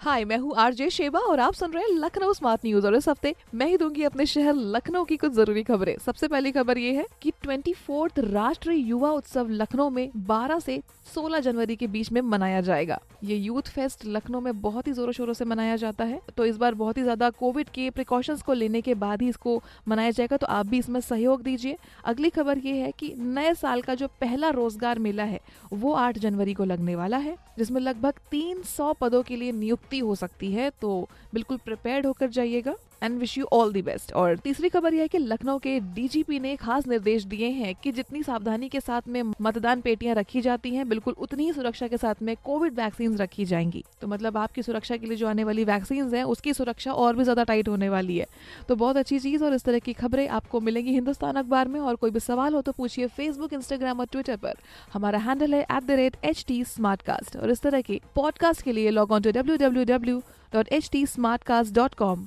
हाय मैं हूँ RJ Sheba और आप सुन रहे हैं लखनऊ स्मार्ट न्यूज़ और इस हफ़्ते मैं ही दूँगी अपने शहर लखनऊ की कुछ ज़रूरी खबरें। सबसे पहली खबर ये है कि ट्वेंटी फोर्थ राष्ट्रीय युवा उत्सव लखनऊ में 12 से 16 जनवरी के बीच में मनाया जाएगा। ये यूथ फेस्ट लखनऊ में बहुत ही जोरों शोरों से मनाया जाता है। तो इस बार बहुत ही ज़्यादा कोविड के प्रिकॉशंस को लेने के बाद ही इसको मनाया जाएगा। तो आप भी इसमें सहयोग दीजिए। अगली खबर ये है कि नए साल का जो पहला रोज़गार मेला है, वो आठ जनवरी को लगने वाला है, जिसमें लगभग तीन सौ पदों के लिए नियुक्ति हो सकती है तो बिल्कुल प्रिपेयर्ड होकर जाइएगा। And wish you all the best और तीसरी खबर यह है कि लखनऊ के डीजीपी ने खास निर्देश दिए हैं कि जितनी सावधानी के साथ में मतदान पेटियाँ रखी जाती हैं, बिल्कुल उतनी ही सुरक्षा के साथ में कोविड वैक्सीन रखी जाएँगी। तो मतलब आपकी सुरक्षा के लिए जो आने वाली वैक्सीन है, उसकी सुरक्षा और भी ज़्यादा टाइट होने वाली है। तो बहुत अच्छी चीज़ और इस तरह की खबरें आपको मिलेंगी हिंदुस्तान अखबार में। और कोई भी सवाल हो तो पूछिए फेसबुक इंस्टाग्राम और ट्विटर पर। हमारा हैंडल है एट और इस तरह के पॉडकास्ट के लिए log on to W W W dot H T smart cast dot com